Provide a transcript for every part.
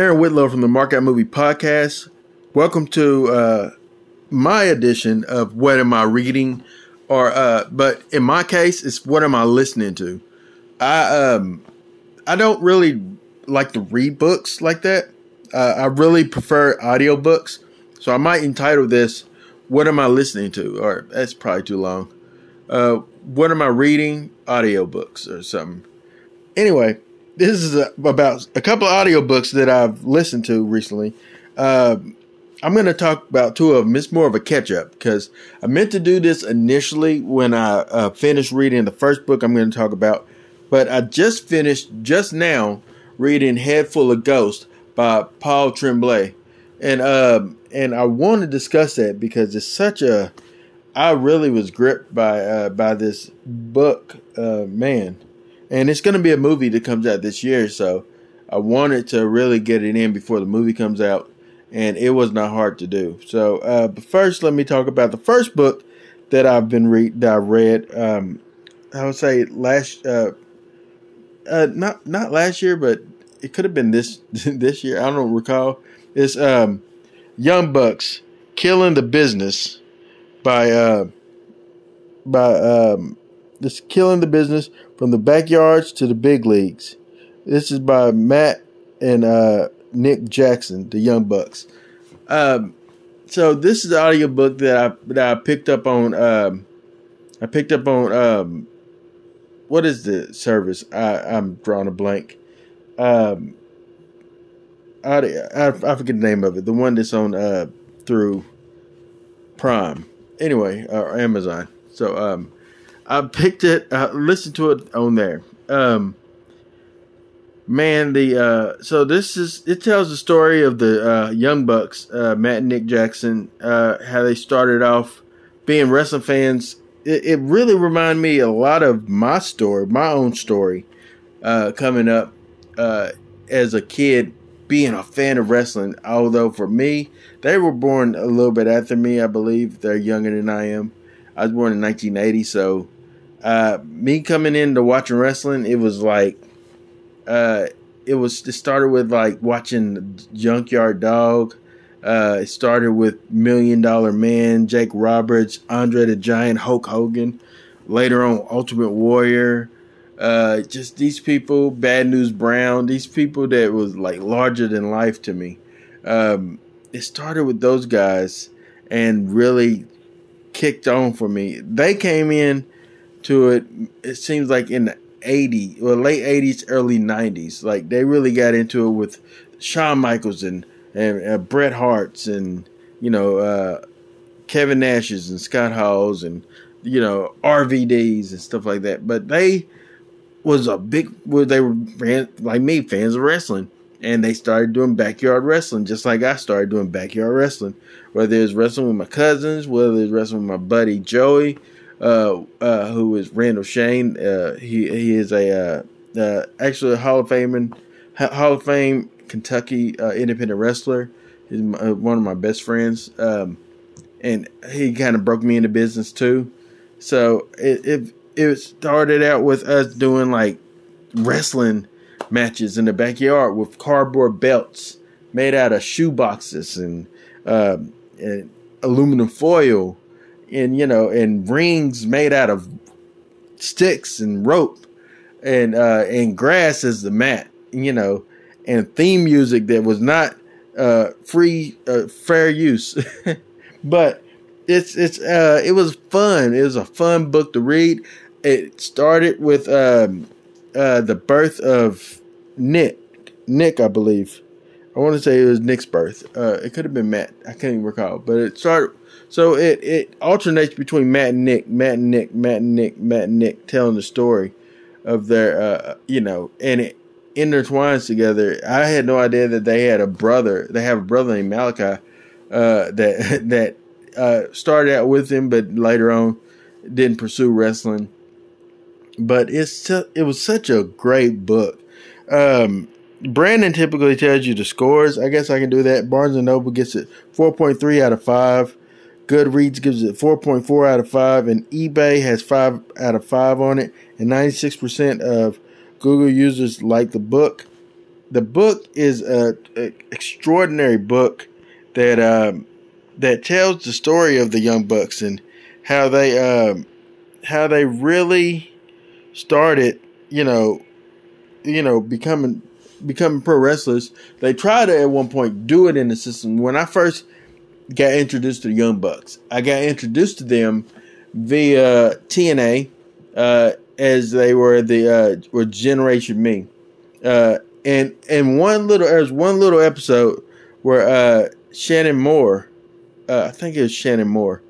Aaron Whitlow from the Markout Movie Podcast. Welcome to uh, my edition of What Am I Reading? Or, uh, but in my case, it's What Am I Listening to? I um, I don't really like to read books like that. Uh, I really prefer audiobooks. So I might entitle this What Am I Listening to? Or that's probably too long. Uh, what am I reading? Audiobooks or something. Anyway, this is a, about a couple of audiobooks that I've listened to recently. Uh, I'm going to talk about two of them. It's more of a catch up because I meant to do this initially when I uh, finished reading the first book I'm going to talk about, but I just finished just now reading Head Full of Ghosts by Paul Tremblay, and um, and I want to discuss that because it's such a I really was gripped by uh, by this book, uh, man and it's going to be a movie that comes out this year. So I wanted to really get it in before the movie comes out, and it was not hard to do. So, uh, but first, let me talk about the first book that I've been read that I read. Um, I would say last, uh, uh, not not last year, but it could have been this this year. I don't recall. It's um, Young Bucks Killing the Business by uh, by um, this Killing the Business from the Backyards to the Big Leagues. This is by Matt and uh, Nick Jackson, the Young Bucks. Um, so this is the audiobook that I that I picked up on. Um, I picked up on um, what is the service? I, I'm drawing a blank. Um, I, I, I forget the name of it. The one that's on uh, through Prime. Anyway, or Amazon. So um, I picked it, uh, listened to it on there. Um, man, the uh, so this is it tells the story of the uh, Young Bucks, uh, Matt and Nick Jackson, uh, how they started off being wrestling fans. It, it really reminded me a lot of my story, my own story, uh, coming up as a kid, being a fan of wrestling. Although for me, they were born a little bit after me, I believe. They're younger than I am. I was born in 1980, so uh, me coming into watching wrestling, it was like, uh, it was it started with like watching Junkyard Dog. Uh, it started with Million Dollar Man, Jake Roberts, Andre the Giant, Hulk Hogan. Later on, Ultimate Warrior. Uh, just these people, Bad News Brown, these people that was like larger than life to me. Um, it started with those guys and really kicked on for me. They came in to it. It seems like in the 80s, well, late 80s, early 90s. Like they really got into it with Shawn Michaels and, and uh, Bret Hart's and, you know, uh, Kevin Nash's and Scott Hall's and, you know, RVD's and stuff like that. But they was a big, well, they were like me, fans of wrestling. And they started doing backyard wrestling, just like I started doing backyard wrestling. Whether it's wrestling with my cousins, whether it's wrestling with my buddy Joey, uh, uh, who is Randall Shane. Uh, he he is a uh, uh, actually a Hall of Fame Hall of Fame Kentucky uh, independent wrestler. He's my, one of my best friends, um, and he kind of broke me into business too. So it, it it started out with us doing like wrestling matches in the backyard with cardboard belts made out of shoe boxes and, um, and aluminum foil and you know, and rings made out of sticks and rope, and uh, and grass as the mat, you know, and theme music that was not uh, free, uh, fair use, but it's it's uh, it was fun. It was a fun book to read. It started with um, uh, the birth of Nick, Nick, I believe. I want to say it was Nick's birth. Uh, it could have been Matt. I can't even recall, but it started so it, it alternates between Matt and Nick, Matt and Nick, Matt and Nick, Matt and Nick telling the story of their, uh, you know, and it intertwines together. I had no idea that they had a brother. They have a brother named Malachi uh, that that uh, started out with him, but later on didn't pursue wrestling. But it's it was such a great book. Um, Brandon typically tells you the scores. I guess I can do that. Barnes and Noble gets it 4.3 out of 5. Goodreads gives it 4.4 out of 5, and eBay has 5 out of 5 on it, and 96% of Google users like the book. the book is a, a extraordinary book that um, that tells the story of the Young Bucks and how they um, how they really started, you know, you know, becoming becoming pro wrestlers. They tried to at one point do it in the system. When I first got introduced to the Young Bucks, I got introduced to them via TNA uh, as they were the uh, were Generation Me. Uh, and and one little there's one little episode where uh, Shannon Moore, uh, I think it was Shannon Moore,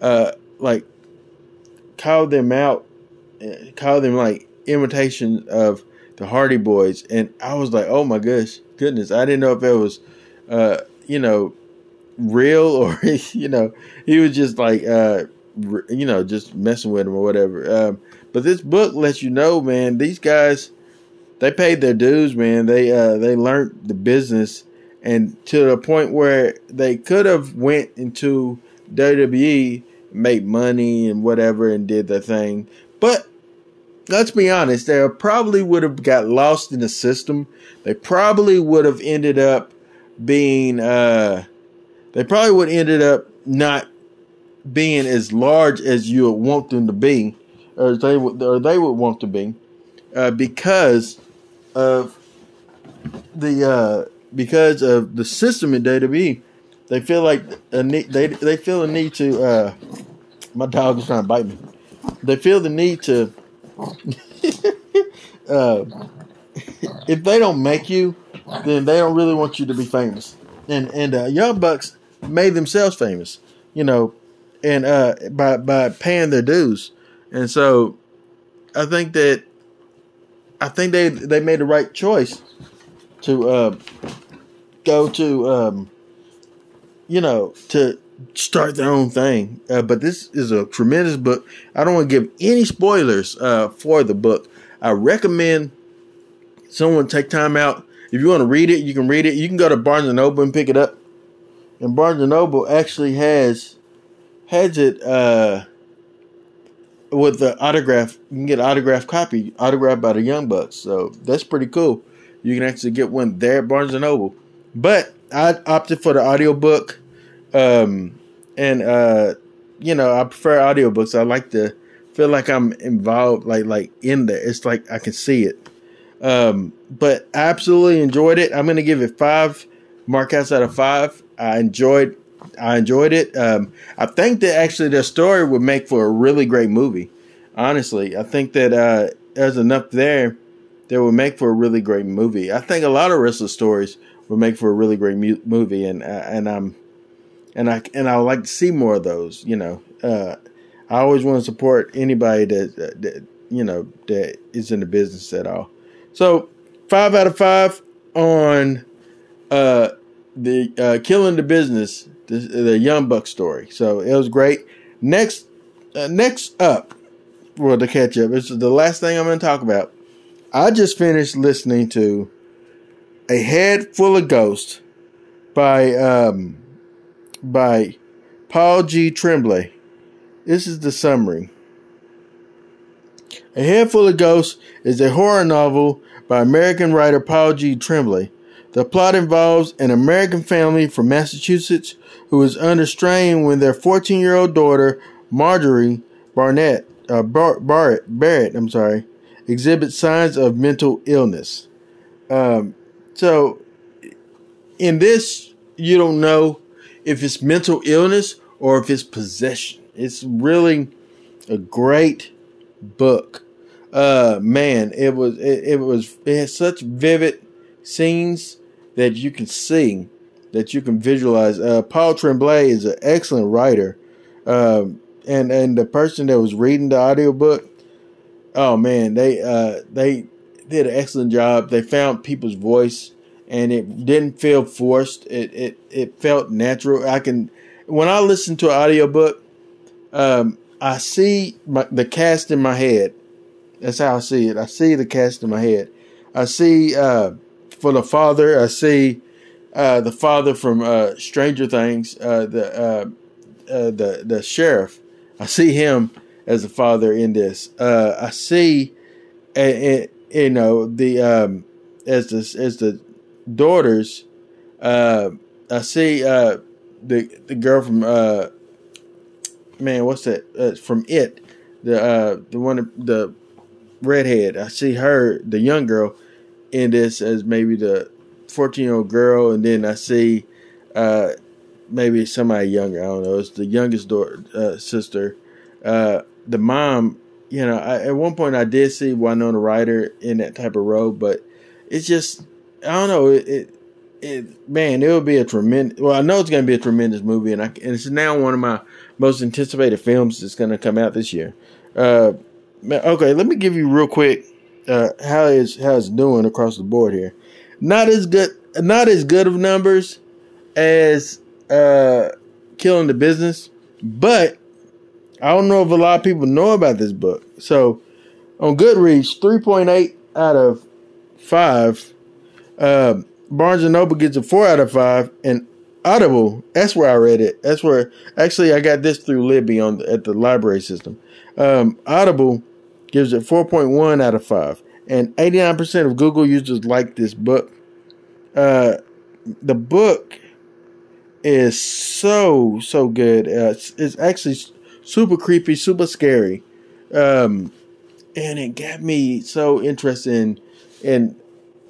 uh, like called them out, called them like imitation of the Hardy Boys, and I was like, oh my gosh, goodness, I didn't know if it was, uh, you know, real or you know, he was just like, uh, you know, just messing with him or whatever. Um, but this book lets you know, man, these guys, they paid their dues, man. They uh, they learned the business, and to the point where they could have went into WWE, made money and whatever, and did their thing. But let's be honest, they probably would have got lost in the system. They probably would have ended up being, uh, they probably would ended up not being as large as you would want them to be, or they would, or they would want to be, uh, because of the uh, because of the system in WWE. They feel like a need, they they feel a need to. Uh, my dog is trying to bite me. They feel the need to uh, if they don't make you, then they don't really want you to be famous. And and uh, Young Bucks made themselves famous, you know, and uh, by by paying their dues. And so, I think that I think they they made the right choice to uh, go to um, you know to start their own thing. Uh, but this is a tremendous book. I don't want to give any spoilers uh, for the book. I recommend someone take time out. If you want to read it, you can read it. You can go to Barnes and Noble and pick it up. And Barnes and Noble actually has has it uh, with the autograph. You can get an autographed copy, autographed by the Young Bucks. So that's pretty cool. You can actually get one there at Barnes and Noble. But I opted for the audiobook um, and uh, you know, I prefer audiobooks. I like to feel like I'm involved, like like in there. It's like I can see it. Um, but absolutely enjoyed it. I'm gonna give it five markouts out of five. I enjoyed I enjoyed it. Um, I think that actually the story would make for a really great movie. Honestly, I think that uh, there's enough there that would make for a really great movie. I think a lot of wrestler stories would make for a really great mu- movie, and uh, and I'm and I and I would like to see more of those. You know, uh, I always want to support anybody that, that you know that is in the business at all. So five out of five on uh, the uh, killing the business, the, the Young Buck story. So it was great. Next, uh, next up, well, to catch up, it's the last thing I'm going to talk about. I just finished listening to a head full of ghosts by um, by Paul G. Tremblay. This is the summary. A Head Full of Ghosts is a horror novel by American writer Paul G. Tremblay. The plot involves an American family from Massachusetts who is under strain when their 14 year old daughter, Marjorie Barnett, uh, Bar- Barrett, Barrett, I'm sorry, exhibits signs of mental illness. Um, so, in this, you don't know if it's mental illness or if it's possession. It's really a great book. Uh man, it was it, it was it has such vivid scenes that you can see, that you can visualize. Uh, Paul Tremblay is an excellent writer. Um, and and the person that was reading the audiobook, oh man, they uh they did an excellent job. They found people's voice and it didn't feel forced. It it it felt natural. I can when I listen to an audiobook, um, I see my, the cast in my head. That's how I see it. I see the cast in my head. I see uh, for the father. I see uh, the father from uh, Stranger Things. Uh, the uh, uh, the the sheriff. I see him as a father in this. I see, you know, the um, as the as the daughters, uh, I see uh, the the girl from uh, man, what's that? Uh, from it, the uh, the one the redhead. I see her, the young girl, in this as maybe the fourteen year old girl, and then I see uh, maybe somebody younger. I don't know. It's the youngest daughter, uh, sister. Uh, the mom, you know, I, at one point I did see Winona Ryder in that type of role, but it's just I don't know. It, it, it man, it will be a tremendous. Well, I know it's going to be a tremendous movie, and I and it's now one of my most anticipated films that's going to come out this year. Uh, okay, let me give you real quick uh, how is how it's doing across the board here. Not as good, not as good of numbers as uh, Killing the Business, but I don't know if a lot of people know about this book. So on Goodreads, three point eight out of five. Uh, Barnes and Noble gets a four out of five, and Audible. That's where I read it. That's where actually I got this through Libby on the, at the library system. Um, Audible gives it four point one out of five, and eighty nine percent of Google users like this book. Uh, the book is so so good. Uh, it's, it's, actually super creepy, super scary, um, and it got me so interested in, in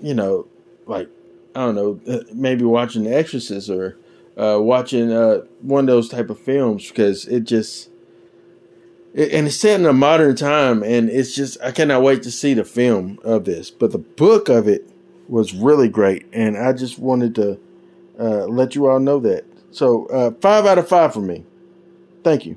you know, like I don't know, uh, maybe watching The Exorcist or uh, watching uh, one of those type of films because it just it, and it's set in a modern time and it's just I cannot wait to see the film of this. But the book of it was really great, and I just wanted to uh, let you all know that. So uh, five out of five for me. Thank you.